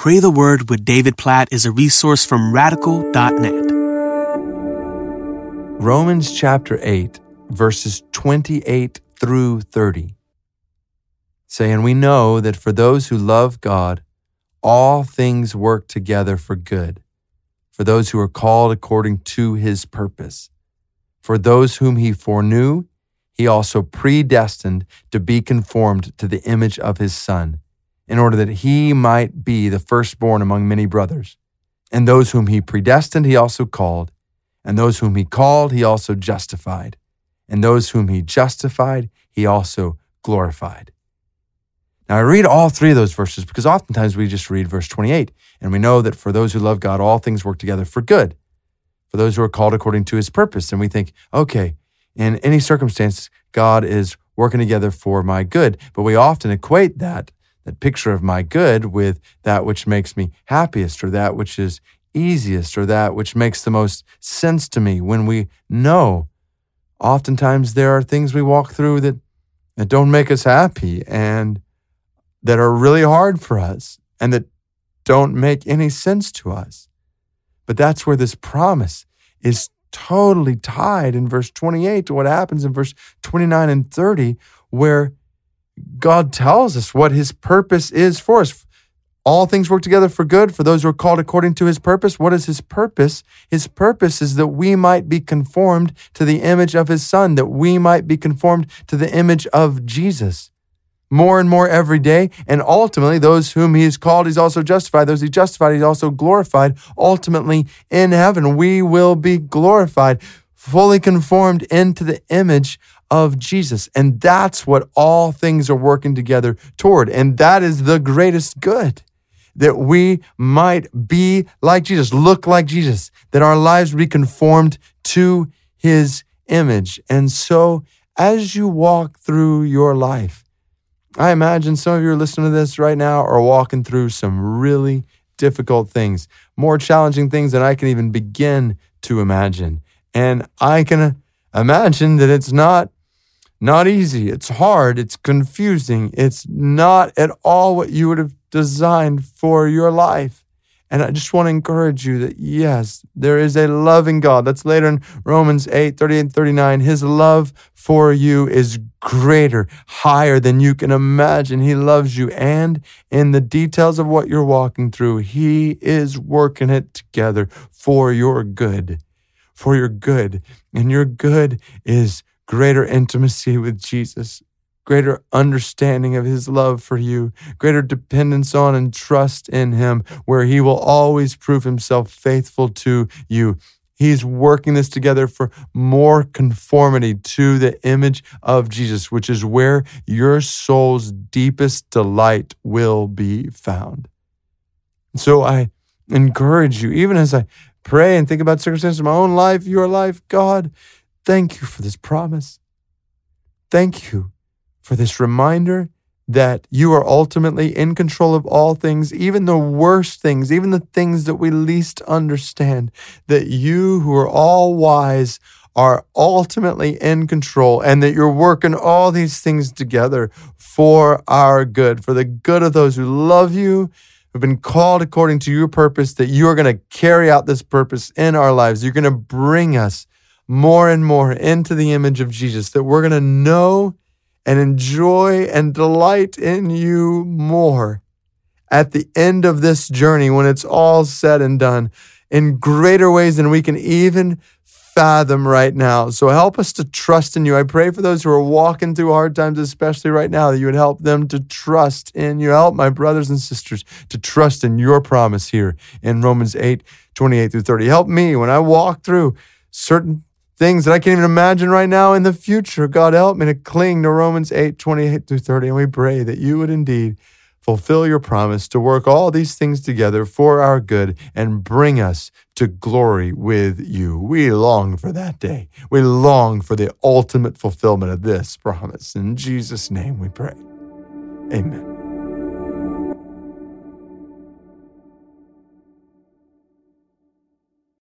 Pray the Word with David Platt is a resource from radical.net. Romans chapter 8, verses 28 through 30 say, And we know that for those who love God, all things work together for good, for those who are called according to his purpose. For those whom he foreknew, he also predestined to be conformed to the image of his Son in order that he might be the firstborn among many brothers. And those whom he predestined, he also called. And those whom he called, he also justified. And those whom he justified, he also glorified. Now, I read all three of those verses because oftentimes we just read verse 28, and we know that for those who love God, all things work together for good, for those who are called according to his purpose. And we think, okay, in any circumstance, God is working together for my good. But we often equate that that picture of my good with that which makes me happiest or that which is easiest or that which makes the most sense to me when we know oftentimes there are things we walk through that, that don't make us happy and that are really hard for us and that don't make any sense to us. But that's where this promise is totally tied in verse 28 to what happens in verse 29 and 30, where God tells us what his purpose is for us. All things work together for good for those who are called according to his purpose. What is his purpose? His purpose is that we might be conformed to the image of his son, that we might be conformed to the image of Jesus more and more every day. And ultimately, those whom he has called, he's also justified. Those he justified, he's also glorified. Ultimately, in heaven, we will be glorified, fully conformed into the image of Jesus. And that's what all things are working together toward. And that is the greatest good that we might be like Jesus, look like Jesus, that our lives be conformed to his image. And so, as you walk through your life, I imagine some of you are listening to this right now are walking through some really difficult things, more challenging things than I can even begin to imagine. And I can imagine that it's not not easy. It's hard. It's confusing. It's not at all what you would have designed for your life. And I just want to encourage you that yes, there is a loving God. That's later in Romans 8, 38 and 39. His love for you is greater, higher than you can imagine. He loves you. And in the details of what you're walking through, He is working it together for your good. For your good. And your good is greater intimacy with Jesus, greater understanding of his love for you, greater dependence on and trust in him, where he will always prove himself faithful to you. He's working this together for more conformity to the image of Jesus, which is where your soul's deepest delight will be found. So I encourage you, even as I pray and think about circumstances of my own life, your life, God, Thank you for this promise. Thank you for this reminder that you are ultimately in control of all things, even the worst things, even the things that we least understand, that you who are all wise are ultimately in control and that you're working all these things together for our good, for the good of those who love you, who've been called according to your purpose, that you are going to carry out this purpose in our lives. You're going to bring us more and more into the image of Jesus, that we're going to know and enjoy and delight in you more at the end of this journey when it's all said and done in greater ways than we can even fathom right now. So help us to trust in you. I pray for those who are walking through hard times, especially right now, that you would help them to trust in you. Help my brothers and sisters to trust in your promise here in Romans 8, 28 through 30. Help me when I walk through certain things that I can't even imagine right now in the future. God, help me to cling to Romans 8, 28 through 30. And we pray that you would indeed fulfill your promise to work all these things together for our good and bring us to glory with you. We long for that day. We long for the ultimate fulfillment of this promise. In Jesus' name we pray. Amen.